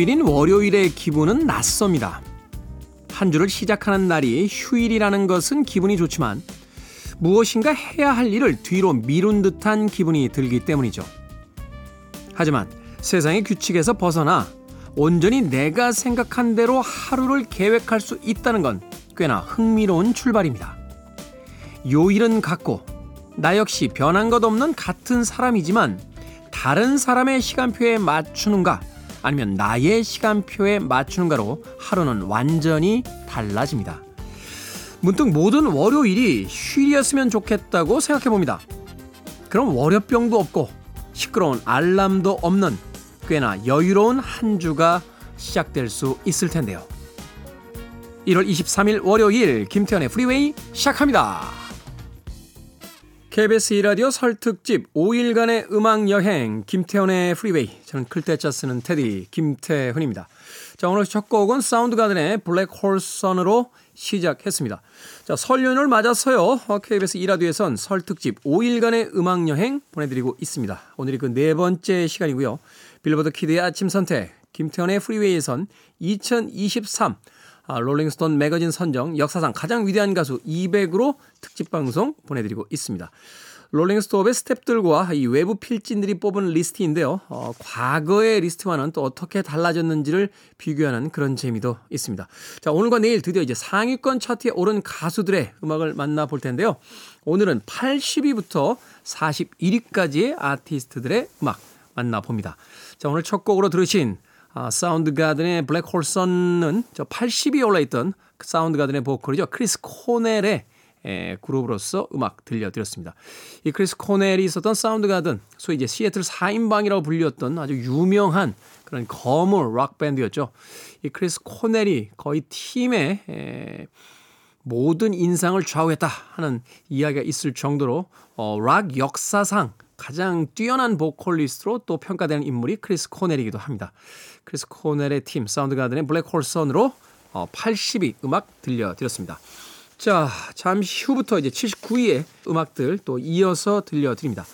공휴일인 월요일의 기분은 낯섭니다. 한 주를 시작하는 날이 휴일이라는 것은 기분이 좋지만 무엇인가 해야 할 일을 뒤로 미룬 듯한 기분이 들기 때문이죠. 하지만 세상의 규칙에서 벗어나 온전히 내가 생각한 대로 하루를 계획할 수 있다는 건 꽤나 흥미로운 출발입니다. 요일은 같고 나 역시 변한 것 없는 같은 사람이지만 다른 사람의 시간표에 맞추는가 아니면 나의 시간표에 맞추는가로 하루는 완전히 달라집니다. 문득 모든 월요일이 휴일이었으면 좋겠다고 생각해 봅니다. 그럼 월요병도 없고 시끄러운 알람도 없는 꽤나 여유로운 한 주가 시작될 수 있을 텐데요. 1월 23일 월요일 김태현의 프리웨이 시작합니다. KBS 이라디오 설 특집 5일간의 음악 여행 김태훈의 프리웨이 저는 클 태 자 쓰는 테디 김태훈입니다. 자 오늘 첫 곡은 사운드 가든의 Black Hole Sun으로 시작했습니다. 자 설 연휴를 맞아서요 KBS 이라디오에선 설 특집 5일간의 음악 여행 보내드리고 있습니다. 오늘이 그 네 번째 시간이고요. 빌보드 kid의 아침 선택 김태훈의 프리웨이에선 2023 아, 롤링스톤 매거진 선정 역사상 가장 위대한 가수 200으로 특집 방송 보내드리고 있습니다. 롤링스톤의 스탭들과 이 외부 필진들이 뽑은 리스트인데요. 어, 과거의 리스트와는 또 어떻게 달라졌는지를 비교하는 그런 재미도 있습니다. 자, 오늘과 내일 드디어 이제 상위권 차트에 오른 가수들의 음악을 만나볼 텐데요. 오늘은 80위부터 41위까지의 아티스트들의 음악 만나봅니다. 자, 오늘 첫 곡으로 들으신 아, 사운드 가든의 Black Hole Sun은 저 80위 올라있던 그 사운드 가든의 보컬이죠. 크리스 코넬의 에, 그룹으로서 음악 들려드렸습니다. 이 크리스 코넬이 있었던 사운드 가든, 소위 이제 시애틀 4인방이라고 불렸던 아주 유명한 그런 거물 락 밴드였죠. 이 크리스 코넬이 거의 팀의 에, 모든 인상을 좌우했다 하는 이야기가 있을 정도로 어, 락 역사상 가장 뛰어난 보컬리스트로 또 평가되는 인물이 크리스 코넬이기도 합니다. 크리스 코넬의 팀 사운드 가든의 Black Hole Sun으로 어, 80위 음악 들려드렸습니다. 자, 잠시 후부터 이제 79위의 음악들 또 이어서 들려드립니다.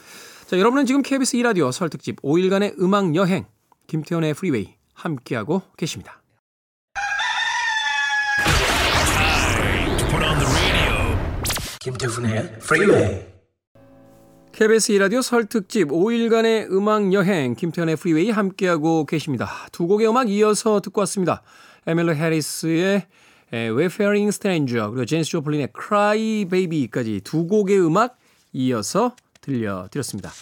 자, 여러분은 지금 KBS 2라디오 설 특집 5일간의 음악 여행 김태훈의 프리웨이 함께하고 계십니다. 김태훈의 프리웨이 KBS 이라디오 설 특집 5일간의 음악 여행 김태훈의 프리웨이 함께하고 계십니다. 두 곡의 음악 이어서 듣고 왔습니다. 에밀루 해리스의 Wayfaring Stranger 그리고 제니스 조플린의 Cry Baby까지 두 곡의 음악 이어서 들려드렸습니다.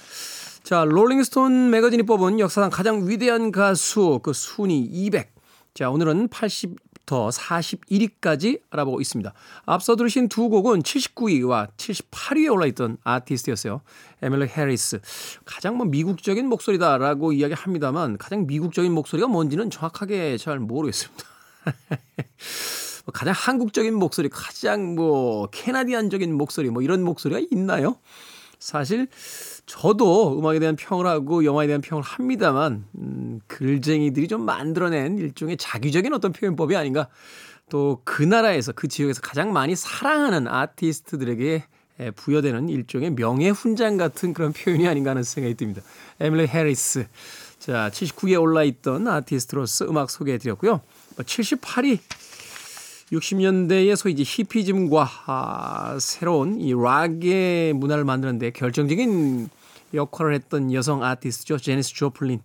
자, 롤링스톤 매거진이 뽑은 역사상 가장 위대한 가수 그 순위 200. 자, 오늘은 80 1위부터 41위까지 알아보고 있습니다. 앞서 들으신 두 곡은 79위와 78위에 올라있던 아티스트였어요. 에밀루 해리스. 가장 뭐 미국적인 목소리다라고 이야기합니다만 가장 미국적인 목소리가 뭔지는 정확하게 잘 모르겠습니다. 뭐 가장 한국적인 목소리, 가장 뭐 캐나디안적인 목소리 뭐 이런 목소리가 있나요? 사실 저도 음악에 대한 평을 하고 영화에 대한 평을 합니다만 음, 글쟁이들이 좀 만들어낸 일종의 자기적인 어떤 표현법이 아닌가 또 그 나라에서 그 지역에서 가장 많이 사랑하는 아티스트들에게 부여되는 일종의 명예 훈장 같은 그런 표현이 아닌가 하는 생각이 듭니다. 에밀리 해리스. 자, 79위에 올라 있던 아티스트로서 음악 소개해 드렸고요. 78위 60년대의 소위 이제 히피즘과 아, 새로운 이 락의 문화를 만드는데 결정적인 역할을 했던 여성 아티스트죠. 제니스 조플린.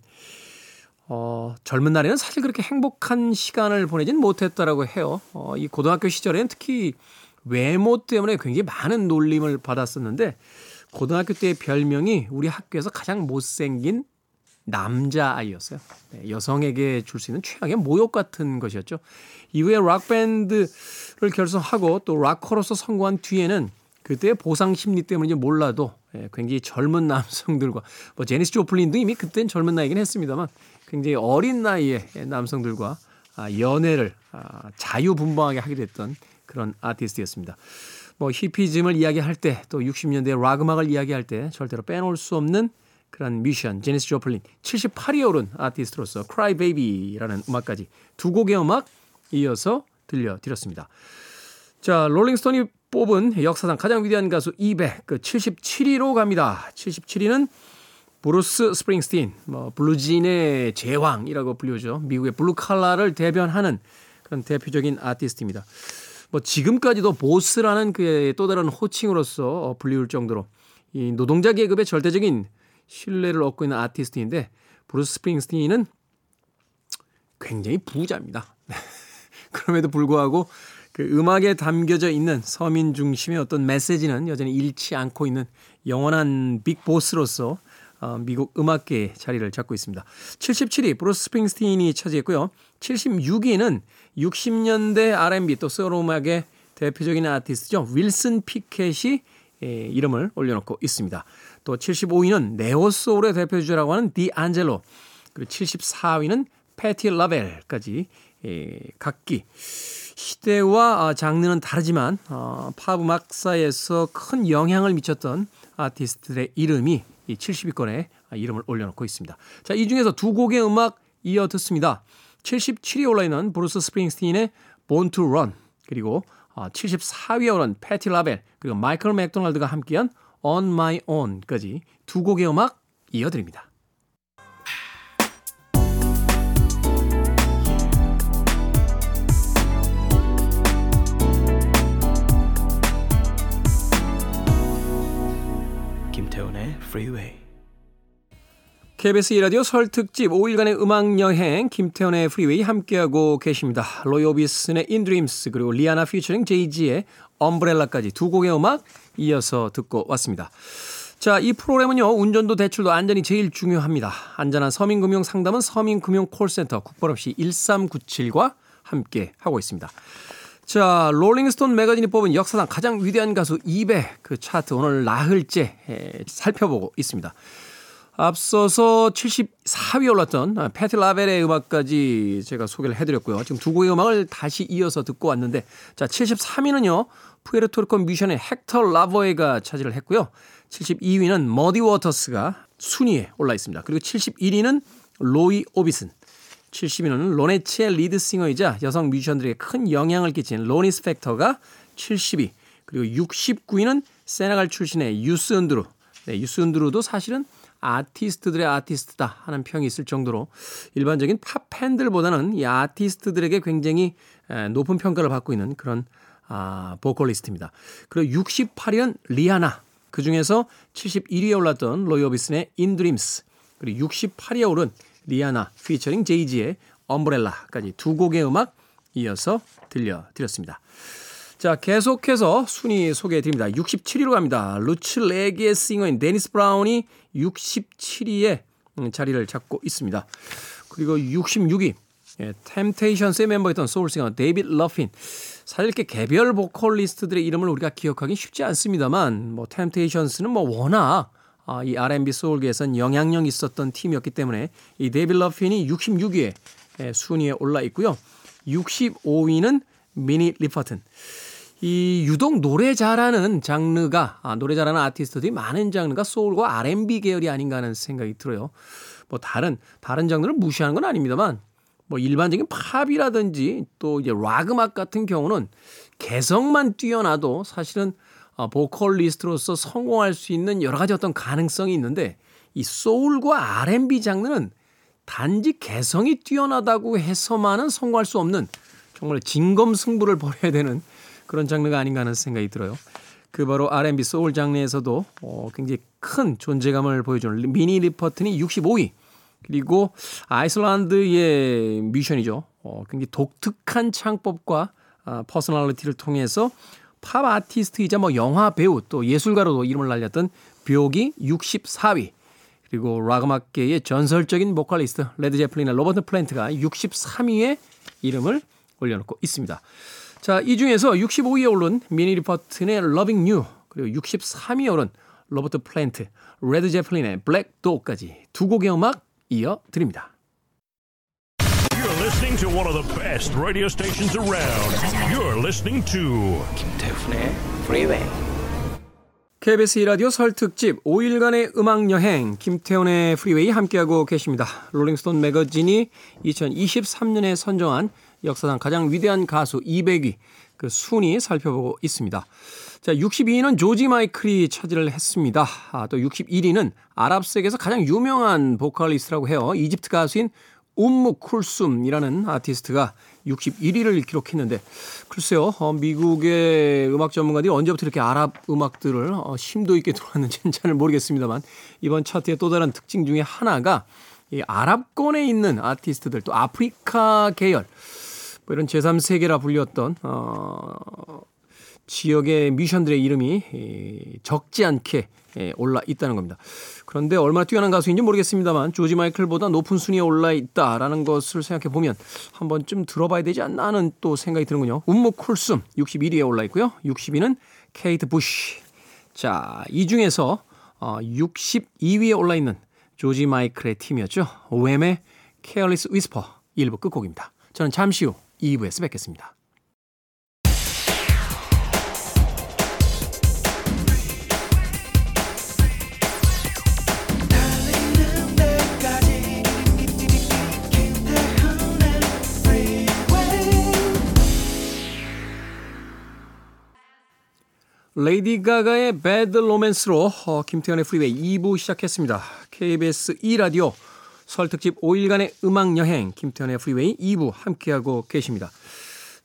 어, 젊은 날에는 사실 그렇게 행복한 시간을 보내진 못했다라고 해요. 어, 이 고등학교 시절에는 특히 외모 때문에 굉장히 많은 놀림을 받았었는데 고등학교 때의 별명이 우리 학교에서 가장 못생긴 남자아이였어요. 네, 여성에게 줄 수 있는 최악의 모욕 같은 것이었죠. 이후에 락밴드를 결성하고 또 락커로서 성공한 뒤에는 그때의 보상 심리 때문인지 몰라도 예, 굉장히 젊은 남성들과 뭐 제니스 조플린도 이미 그땐 젊은 나이긴 했습니다만 굉장히 어린 나이에 남성들과 아, 연애를 아, 자유분방하게 하게 됐던 그런 아티스트였습니다. 뭐 히피즘을 이야기할 때 또 60년대 락 음악을 이야기할 때 절대로 빼놓을 수 없는 그런 뮤지션 제니스 조플린 78위에 오른 아티스트로서 Cry Baby라는 음악까지 두 곡의 음악 이어서 들려드렸습니다. 자, 롤링스톤이 뽑은 역사상 가장 위대한 가수 200, 그 77위로 갑니다. 77위는 브루스 스프링스틴, 뭐 블루진의 제왕이라고 불리죠. 미국의 블루 칼라를 대변하는 그런 대표적인 아티스트입니다. 뭐 지금까지도 보스라는 그의 또 다른 호칭으로서 불리울 정도로 이 노동자 계급의 절대적인 신뢰를 얻고 있는 아티스트인데 브루스 스프링스틴은 굉장히 부자입니다. 그럼에도 불구하고 그 음악에 담겨져 있는 서민 중심의 어떤 메시지는 여전히 잃지 않고 있는 영원한 Big Boss로서 어, 미국 음악계의 자리를 잡고 있습니다. 77위 브루스 스프링스틴이 차지했고요. 76위는 60년대 R&B 또 소울 음악의 대표적인 아티스트죠. 윌슨 피켓이 예, 이름을 올려놓고 있습니다. 또 75위는 네오소울의 대표 주자라고 하는 디 안젤로 그리고 74위는 패티 라벨까지 예, 각기 시대와 아, 장르는 다르지만 어, 팝 음악사에서 큰 영향을 미쳤던 아티스트들의 이름이 이 70위권에 이름을 올려놓고 있습니다. 자, 이 중에서 두 곡의 음악 이어 듣습니다. 77위에 올라있는 브루스 스프링스틴의 Born to Run 그리고 74위에 오른 패티 라벨 그리고 마이클 맥도날드가 함께한 On My Own까지 두 곡의 음악 이어드립니다. 김태훈의 Freeway. KBS 이라디오 설 특집 5일간의 음악 여행 김태훈의 프리웨이 함께하고 계십니다. 로이 오비슨의 In Dreams 그리고 리아나 피처링 제이지의 Umbrella까지 두 곡의 음악 이어서 듣고 왔습니다. 자, 이 프로그램은요, 운전도 대출도 안전이 제일 중요합니다. 안전한 서민금융 상담은 서민금융 콜센터 국번 없이 1397과 함께 하고 있습니다. 자, 롤링스톤 매거진이 뽑은 역사상 가장 위대한 가수 200 그 차트 오늘 나흘째 살펴보고 있습니다. 앞서서 74위에 올랐던 패티 라벨의 음악까지 제가 소개를 해드렸고요. 지금 두 곡의 음악을 다시 이어서 듣고 왔는데 자 73위는요. 푸에르토리코 뮤지션의 헥터 라버에가 차지를 했고요. 72위는 머디 워터스가 순위에 올라 있습니다. 그리고 71위는 로이 오비슨 70위는 로네츠의 리드싱어이자 여성 뮤지션들에게 큰 영향을 끼친 로니 스펙터가 70위 그리고 69위는 세네갈 출신의 유스 은두르 네, 유스 은두르도 사실은 아티스트들의 아티스트다 하는 평이 있을 정도로 일반적인 팝 팬들보다는 이 아티스트들에게 굉장히 높은 평가를 받고 있는 그런 아, 보컬리스트입니다. 그리고 68위는 리아나 그 중에서 71위에 올랐던 로이 오비슨의 Dreams 그리고 68위에 오른 리아나 피처링 제이지의 Umbrella까지 두 곡의 음악 이어서 들려드렸습니다. 자, 계속해서 순위 소개해 드립니다. 67위로 갑니다. roots 레게의 싱어인 데니스 브라운이 67위에 자리를 잡고 있습니다. 그리고 66위, 예, 템테이션스의 멤버였던 소울싱어 데이빗 러핀. 사실 이렇게 개별 보컬리스트들의 이름을 우리가 기억하기 쉽지 않습니다만, 뭐, 템테이션스는 뭐 워낙 아, 이 R&B 소울계에선 영향력 있었던 팀이었기 때문에 이 데이빗 러핀이 66위에 순위에 올라 있고요. 65위는 미니 리퍼튼. 이 유독 노래 잘하는 장르가 아, 노래 잘하는 아티스트들이 많은 장르가 소울과 R&B 계열이 아닌가 하는 생각이 들어요. 뭐 다른 다른 장르를 무시하는 건 아닙니다만 뭐 일반적인 팝이라든지 또 이제 락 음악 같은 경우는 개성만 뛰어나도 사실은 어, 보컬리스트로서 성공할 수 있는 여러 가지 어떤 가능성이 있는데 이 소울과 R&B 장르는 단지 개성이 뛰어나다고 해서만은 성공할 수 없는 정말 진검승부를 벌여야 되는 그런 장르가 아닌가 하는 생각이 들어요. 그 바로 R&B 소울 장르에서도 어, 굉장히 큰 존재감을 보여주는 미니 리퍼튼이 65위. 그리고 아이슬란드의 뮤지션이죠. 어, 굉장히 독특한 창법과 아, personality를 통해서 팝 아티스트이자 뭐 영화 배우 또 예술가로도 이름을 날렸던 비요크 64위. 그리고 락 음악계의 전설적인 보컬리스트 레드 제플린의 로버트 플랜트가 63위에 이름을 올려놓고 있습니다. 자, 이 중에서 65위에 오른 미니 리퍼튼의 Loving You 그리고 63위에 오른 로버트 플랜트, 레드 제플린의 Black Dog까지 두 곡의 음악 이어 드립니다. You're listening to one of the best radio stations around. You're listening to 김태훈의 Freeway. KBS 2라디오 설 특집 5일간의 음악 여행 김태훈의 프리웨이 함께하고 계십니다. 롤링스톤 매거진이 2023년에 선정한 역사상 가장 위대한 가수 200위 그 순위 살펴보고 있습니다. 자, 62위는 조지 마이클이 차지를 했습니다. 아, 또 61위는 아랍 세계에서 가장 유명한 보컬리스트라고 해요. 이집트 가수인 움무 쿨숨이라는 아티스트가 61위를 기록했는데 글쎄요 어, 미국의 음악 전문가들이 언제부터 이렇게 아랍 음악들을 어, 심도 있게 들어왔는지는 잘 모르겠습니다만 이번 차트의 또 다른 특징 중에 하나가 이 아랍권에 있는 아티스트들 또 아프리카 계열 뭐 이런 제3세계라 불렸던 어, 지역의 뮤션들의 이름이 적지 않게 올라 있다는 겁니다. 그런데 얼마나 뛰어난 가수인지 모르겠습니다만 조지 마이클보다 높은 순위에 올라 있다라는 것을 생각해 보면 한 번쯤 들어봐야 되지 않나 하는 또 생각이 드는군요. 움무 쿨숨 61위에 올라 있고요. 60위는 케이트 부시. 자, 이 중에서 62위에 어, 올라 있는 조지 마이클의 팀이었죠. 왬의 Careless Whisper 1부 끝곡입니다. 저는 잠시 후 2부에서 뵙겠습니다. 레이디 가가의 Bad Romance로 어, 김태훈의 프리웨이 2부 시작했습니다. KBS 2라디오 설 특집 5일간의 음악 여행 김태훈의 프리웨이 2부 함께하고 계십니다.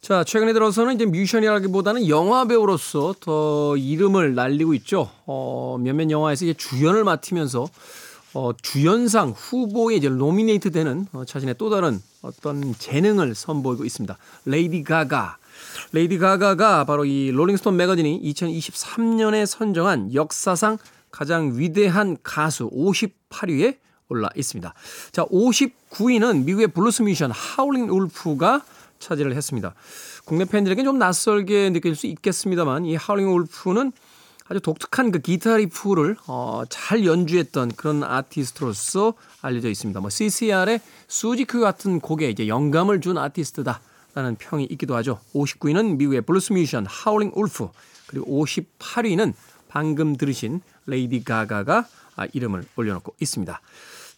자, 최근에 들어서는 이제 뮤지션이라기보다는 영화 배우로서 더 이름을 날리고 있죠. 어, 몇몇 영화에서 이제 주연을 맡으면서 어, 주연상 후보에 이제 노미네이트 되는 어, 자신의 또 다른 어떤 재능을 선보이고 있습니다. 레이디 가가. 레이디 가가가 바로 이 롤링스톤 매거진이 2023년에 선정한 역사상 가장 위대한 가수 58위에 올라 있습니다. 자, 59위는 미국의 블루스 뮤지션 하울링 울프가 차지를 했습니다. 국내 팬들에게 좀 낯설게 느낄 수 있겠습니다만 이 하울링 울프는 아주 독특한 그 기타 리프를 어, 잘 연주했던 그런 아티스트로서 알려져 있습니다. 뭐 CCR의 Suzie Q 같은 곡에 이제 영감을 준 아티스트다. 라는 평이 있기도 하죠. 59위는 미국의 블루스 뮤지션 하울링 울프 그리고 58위는 방금 들으신 레이디 가가가 아, 이름을 올려놓고 있습니다.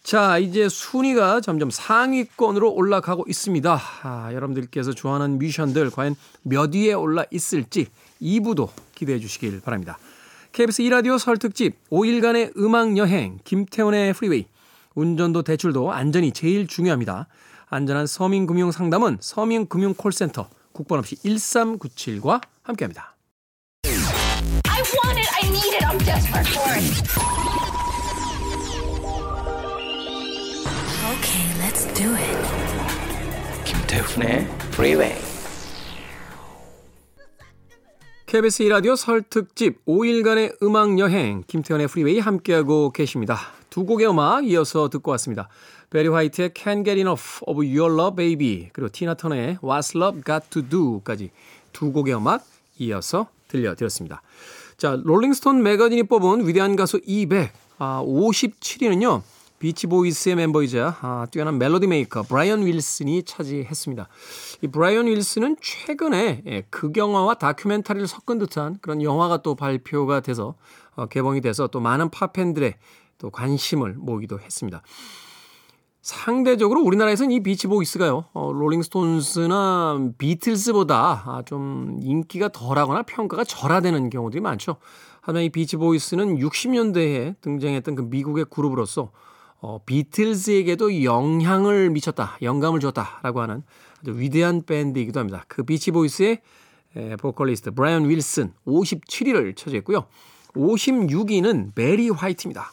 자, 이제 순위가 점점 상위권으로 올라가고 있습니다. 아, 여러분들께서 좋아하는 뮤지션들 과연 몇 위에 올라 있을지 2부도 기대해 주시길 바랍니다. KBS 2라디오 설 특집 5일간의 음악 여행 김태훈의 프리웨이 운전도 대출도 안전이 제일 중요합니다. 안전한 서민금융 상담은 서민금융 콜센터 국번 없이 1397과 함께합니다. Okay, let's do it. 김태훈의 Freeway. KBS 2라디오 설 특집 5일간의 음악 여행 김태현의 프리웨이 함께하고 계십니다. 두 곡의 음악 이어서 듣고 왔습니다. 베리 화이트의 Can't Get Enough of Your Love Baby 그리고 티나 터너의 What's Love Got to Do까지 두 곡의 음악 이어서 들려드렸습니다. 자, 롤링스톤 매거진이 뽑은 위대한 가수 200, 아, 57위는요. 비치보이스의 멤버이자 아, 뛰어난 멜로디 메이커 브라이언 윌슨이 차지했습니다. 이 브라이언 윌슨은 최근에 예, 극영화와 다큐멘터리를 섞은 듯한 그런 영화가 또 발표가 돼서 어, 개봉이 돼서 또 많은 팝팬들의 또 관심을 모으기도 했습니다. 상대적으로 우리나라에서는 이 비치보이스가요, 어, 롤링스톤스나 비틀스보다 아, 좀 인기가 덜하거나 평가가 절하되는 경우들이 많죠. 하지만 이 비치보이스는 60년대에 등장했던 그 미국의 그룹으로서 어, 비틀즈에게도 영향을 미쳤다, 영감을 줬다라고 하는 아주 위대한 밴드이기도 합니다. 그 비치보이스의 에, 보컬리스트 브라이언 윌슨 57위를 차지했고요. 56위는 베리 화이트입니다.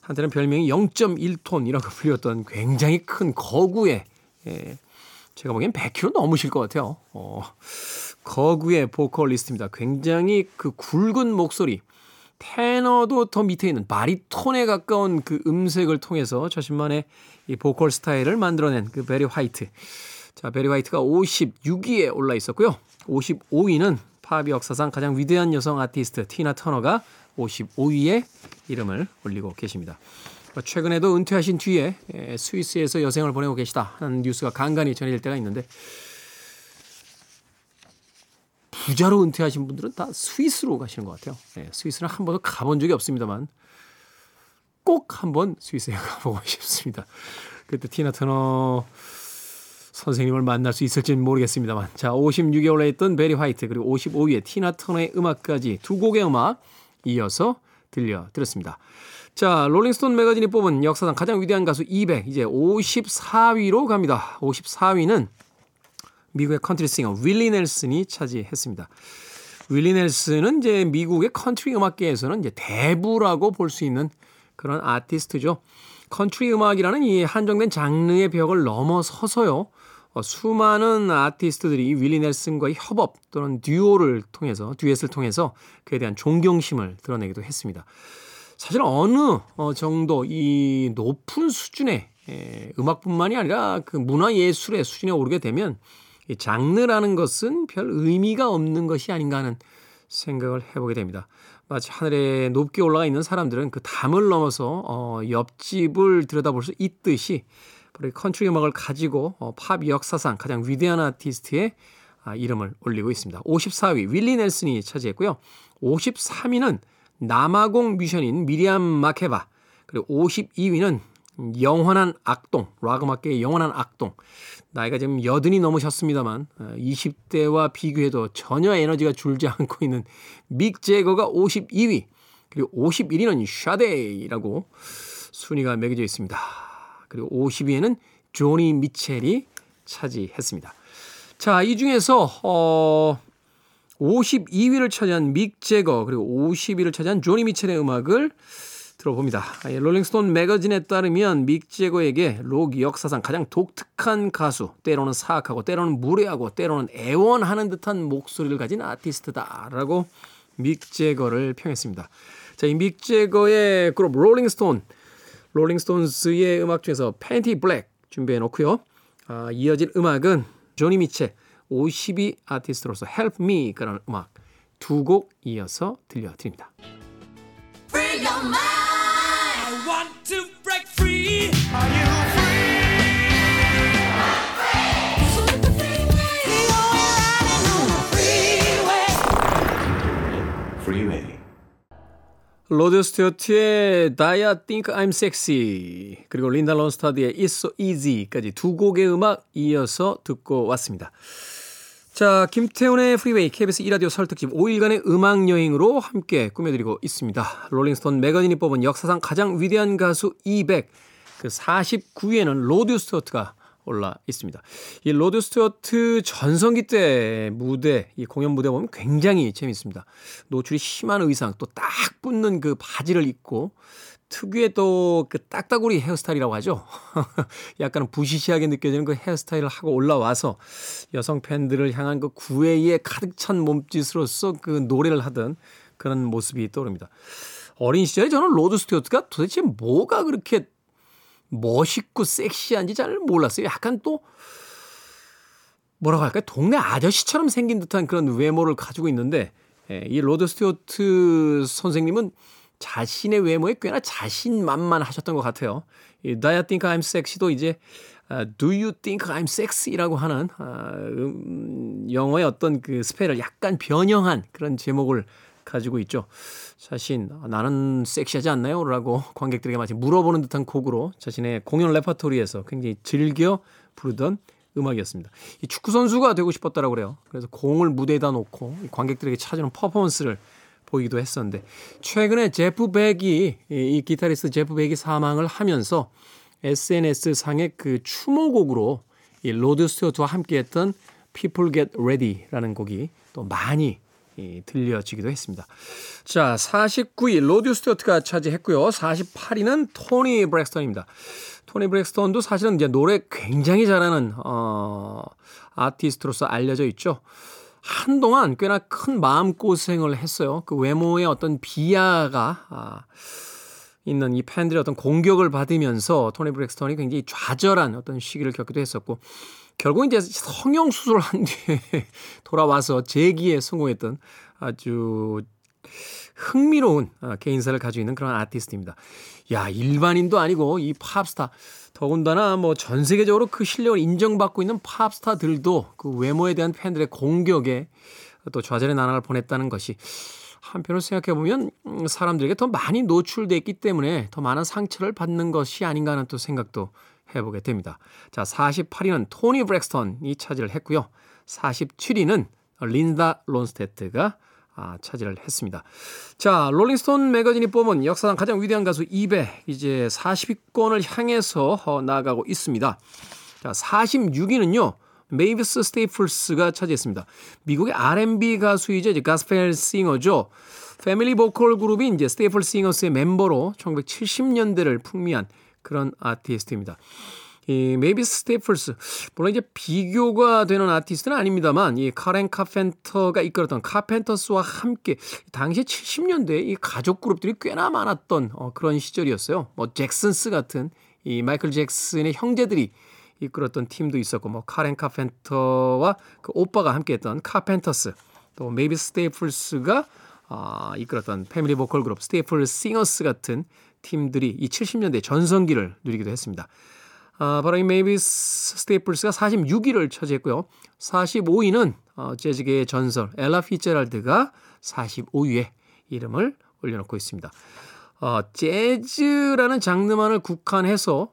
한때는 별명이 0.1톤이라고 불렸던 굉장히 큰 거구의 예, 제가 보기엔 100kg 넘으실 것 같아요. 어, 거구의 보컬리스트입니다. 굉장히 그 굵은 목소리, 테너도 더 밑에 있는 바리톤에 가까운 그 음색을 통해서 자신만의 이 보컬 스타일을 만들어낸 그 베리 화이트. 자, 베리 화이트가 56위에 올라 있었고요. 55위는 팝 역사상 가장 위대한 여성 아티스트 티나 터너가 55위에 이름을 올리고 계십니다. 최근에도 은퇴하신 뒤에 스위스에서 여생을 보내고 계시다 하는 뉴스가 간간히 전해질 때가 있는데 부자로 은퇴하신 분들은 다 스위스로 가시는 것 같아요. 네, 스위스는 한 번도 가본 적이 없습니다만 꼭 한번 스위스에 가보고 싶습니다. 그때 티나 터너 선생님을 만날 수 있을지는 모르겠습니다만. 자, 56위에 올라있던 베리 화이트, 그리고 55위에 티나 터너의 음악까지 두 곡의 음악 이어서 들려드렸습니다. 자, 롤링스톤 매거진이 뽑은 역사상 가장 위대한 가수 200, 이제 54위로 갑니다. 54위는 미국의 컨트리 싱어 윌리 넬슨이 차지했습니다. 윌리 넬슨은 이제 미국의 컨트리 음악계에서는 이제 대부라고 볼 수 있는 그런 아티스트죠. 컨트리 음악이라는 이 한정된 장르의 벽을 넘어서서요. 어, 수많은 아티스트들이 윌리 넬슨과의 협업 또는 듀오를 통해서 듀엣을 통해서 그에 대한 존경심을 드러내기도 했습니다. 사실 어느 어, 정도 이 높은 수준의 음악뿐만이 아니라 그 문화 예술의 수준에 오르게 되면 이 장르라는 것은 별 의미가 없는 것이 아닌가 하는 생각을 해보게 됩니다. 마치 하늘에 높게 올라가 있는 사람들은 그 담을 넘어서 어, 옆집을 들여다볼 수 있듯이 바로 컨트리 음악을 가지고 어, 팝 역사상 가장 위대한 아티스트의 아, 이름을 올리고 있습니다. 54위 윌리 넬슨이 차지했고요. 53위는 남아공 뮤지션인 미리암 마케바 그리고 52위는 영원한 악동 락 음악계의 영원한 악동 나이가 지금 여든이 넘으셨습니다만 20대와 어, 비교해도 전혀 에너지가 줄지 않고 있는 믹 재거가 52위 그리고 51위는 샤데이라고 순위가 매겨져 있습니다. 그리고 50위에는 조니 미첼이 차지했습니다. 자, 이 중에서 어 52위를 차지한 믹 재거 그리고 50위를 차지한 조니 미첼의 음악을 들어봅니다. 롤링스톤 매거진에 따르면 믹 재거에게 록 역사상 가장 독특한 가수, 때로는 사악하고 때로는 무례하고 때로는 애원하는 듯한 목소리를 가진 아티스트다라고 믹 재거를 평했습니다. 자, 이 믹 재거의 그룹 롤링스톤, 롤링스톤스의 음악 중에서 Paint It Black 준비해 놓고요. 아, 이어질 음악은 조니 미첼 50위 아티스트로서 Help Me 그런 음악 두 곡 이어서 들려드립니다. 로드 스튜어트의 Da Ya Think I'm Sexy 그리고 린다 론스타드의 It's So Easy까지 두 곡의 음악 이어서 듣고 왔습니다. 자, 김태훈의 프리웨이 KBS 2라디오 설 특집 5일간의 음악 여행으로 함께 꾸며드리고 있습니다. 롤링스톤 매거진이 뽑은 역사상 가장 위대한 가수 200, 그 49위에는 로드 스튜어트가 올라 있습니다. 이 로드 스튜어트 전성기 때 무대, 이 공연 무대 보면 굉장히 재밌습니다. 노출이 심한 의상, 또 딱 붙는 그 바지를 입고 특유의 또 그 딱따구리 헤어스타일이라고 하죠. 약간 부시시하게 느껴지는 그 헤어스타일을 하고 올라와서 여성 팬들을 향한 그 구애에 가득 찬 몸짓으로서 그 노래를 하던 그런 모습이 떠오릅니다. 어린 시절에 저는 로드 스튜어트가 도대체 뭐가 그렇게 멋있고 섹시한지 잘 몰랐어요. 약간 또 뭐라고 할까요? 동네 아저씨처럼 생긴 듯한 그런 외모를 가지고 있는데 예, 이 로드 스튜어트 선생님은 자신의 외모에 꽤나 자신만만 하셨던 것 같아요. 이 Do You Think I'm Sexy도 이제 어, Do You Think I'm Sexy라고 하는 어, 음, 영어의 어떤 그 spell을 약간 변형한 그런 제목을 가지고 있죠. 자신 나는 섹시하지 않나요? 라고 관객들에게 마치 물어보는 듯한 곡으로 자신의 공연 레퍼토리에서 굉장히 즐겨 부르던 음악이었습니다. 이 축구 선수가 되고 싶었다라고 그래요. 그래서 공을 무대에다 놓고 관객들에게 차주는 퍼포먼스를 보이기도 했었는데 최근에 제프 벡이 이 기타리스트 제프 벡이 사망을 하면서 SNS 상의 그 추모곡으로 이 로드 스튜어트와 함께했던 People Get Ready라는 곡이 또 많이 들려지기도 했습니다. 자, 49위 로드 스튜어트가 차지했고요. 48위는 토니 브랙스턴입니다. 토니 브렉스턴도 사실은 이제 노래 굉장히 잘하는 어 아티스트로서 알려져 있죠. 한동안 꽤나 큰 마음고생을 했어요. 그 외모의 어떤 비하가 아, 있는 이 팬들의 어떤 공격을 받으면서 토니 브렉스턴이 굉장히 좌절한 어떤 시기를 겪기도 했었고 결국 이제 성형 수술을 한 뒤에 돌아와서 재기에 성공했던 아주 흥미로운 아, 개인사를 가지고 있는 그런 아티스트입니다. 야, 일반인도 아니고 이 팝스타 더군다나 뭐 전 세계적으로 그 실력을 인정받고 있는 팝스타들도 그 외모에 대한 팬들의 공격에 또 좌절의 나날을 보냈다는 것이 한편으로 생각해 보면 사람들에게 더 많이 노출돼 있기 때문에 더 많은 상처를 받는 것이 아닌가 하는 또 생각도 해보게 됩니다. 자, 48위는 토니 브렉스턴이 차지를 했고요. 47위는 린다 론스테트가 아, 차지를 했습니다. 자, 롤링스톤 매거진이 뽑은 역사상 가장 위대한 가수 200 이제 40위권을 향해서 어, 나아가고 있습니다. 자, 46위는요. 메이비스 스테이플스가 차지했습니다. 미국의 R&B 가수이자 이제 가스펠 싱어죠. 패밀리 보컬 그룹이 이제 스테이플 싱어스의 멤버로 1970년대를 풍미한 그런 아티스트입니다. 이 메이비스 스테이플스 물론 이제 비교가 되는 아티스트는 아닙니다만 이 카렌 카펜터가 이끌었던 카펜터스와 함께 당시 70년대에 이 가족 그룹들이 꽤나 많았던 어, 그런 시절이었어요. 뭐 잭슨스 같은 이 마이클 잭슨의 형제들이 이끌었던 팀도 있었고 뭐 카렌 카펜터와 그 오빠가 함께했던 카펜터스 또 메이비스 스테이플스가 아, 이끌었던 패밀리 보컬 그룹 스테이플 싱어스 같은 팀들이 이 70년대 전성기를 누리기도 했습니다. 아, 바로 이 메이비스 스테이플스가 46위를 차지했고요. 45위는 어, 재즈계의 전설 엘라 피제랄드가 45위에 이름을 올려놓고 있습니다. 어, 재즈라는 장르만을 국한해서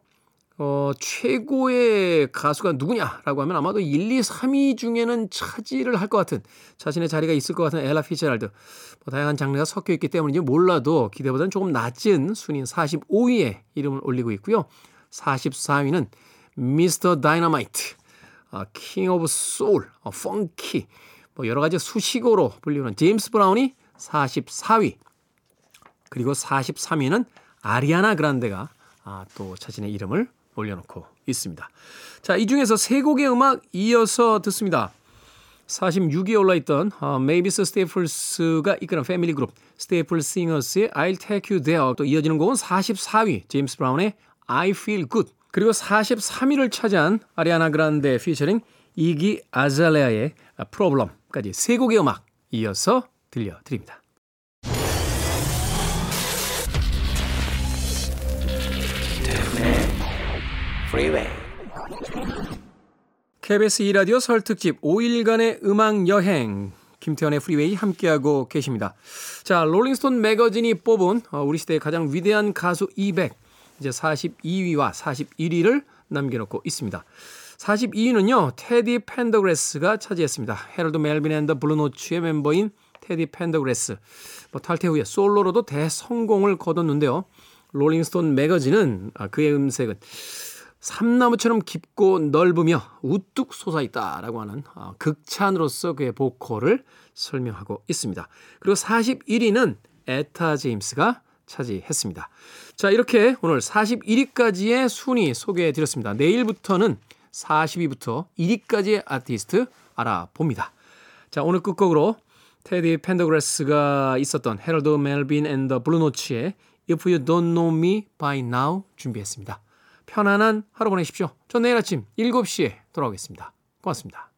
어, 최고의 가수가 누구냐라고 하면 아마도 1, 2, 3위 중에는 차지를 할 것 같은 자신의 자리가 있을 것 같은 엘라 피제랄드. 뭐 다양한 장르가 섞여 있기 때문인지 몰라도 기대보다는 조금 낮은 순위 45위에 이름을 올리고 있고요. 44위는 Mr. Dynamite, King of Soul, 펑키, 뭐 여러 가지 수식어로 불리는 제임스 브라운이 44위. 그리고 43위는 아리아나 그란데가 아, 또 자신의 이름을 올려놓고 있습니다. 자, 이 중에서 세 곡의 음악 이어서 듣습니다. 46위에 올라있던 어, 메이비스 스테이플스가 이끄는 패밀리 그룹 스테이플 싱어스의 I'll Take You There 또 이어지는 곡은 44위 제임스 브라운의 I Feel Good 그리고 43위를 차지한 아리아나 그란데 피처링 이기 아잘레아의 Problem까지 세 곡의 음악 이어서 들려드립니다. KBS 2라디오 설 특집 5일간의 음악 여행 김태훈의 프리웨이 함께하고 계십니다. 자, 롤링스톤 매거진이 뽑은 어, 우리 시대의 가장 위대한 가수 200 이제 42위와 41위를 남겨놓고 있습니다. 42위는요. 테디 펜더그레스가 차지했습니다. 헤럴드 멜빈 앤더 블루노츠의 멤버인 테디 펜더그레스. 뭐 탈퇴 후에 솔로로도 대성공을 거뒀는데요. 롤링스톤 매거진은 아, 그의 음색은 삼나무처럼 깊고 넓으며 우뚝 솟아있다라고 하는 아, 극찬으로서 그의 보컬을 설명하고 있습니다. 그리고 41위는 에타 제임스가 차지했습니다. 자, 이렇게 오늘 41위까지의 순위 소개해 드렸습니다. 내일부터는 40위부터 1위까지의 아티스트 알아봅니다. 자, 오늘 끝곡으로 테디 펜더그레스가 있었던 헤럴드 멜빈 앤더 블루노츠의 If You Don't Know Me By Now 준비했습니다. 편안한 하루 보내십시오. 전 내일 아침 7시에 돌아오겠습니다. 고맙습니다.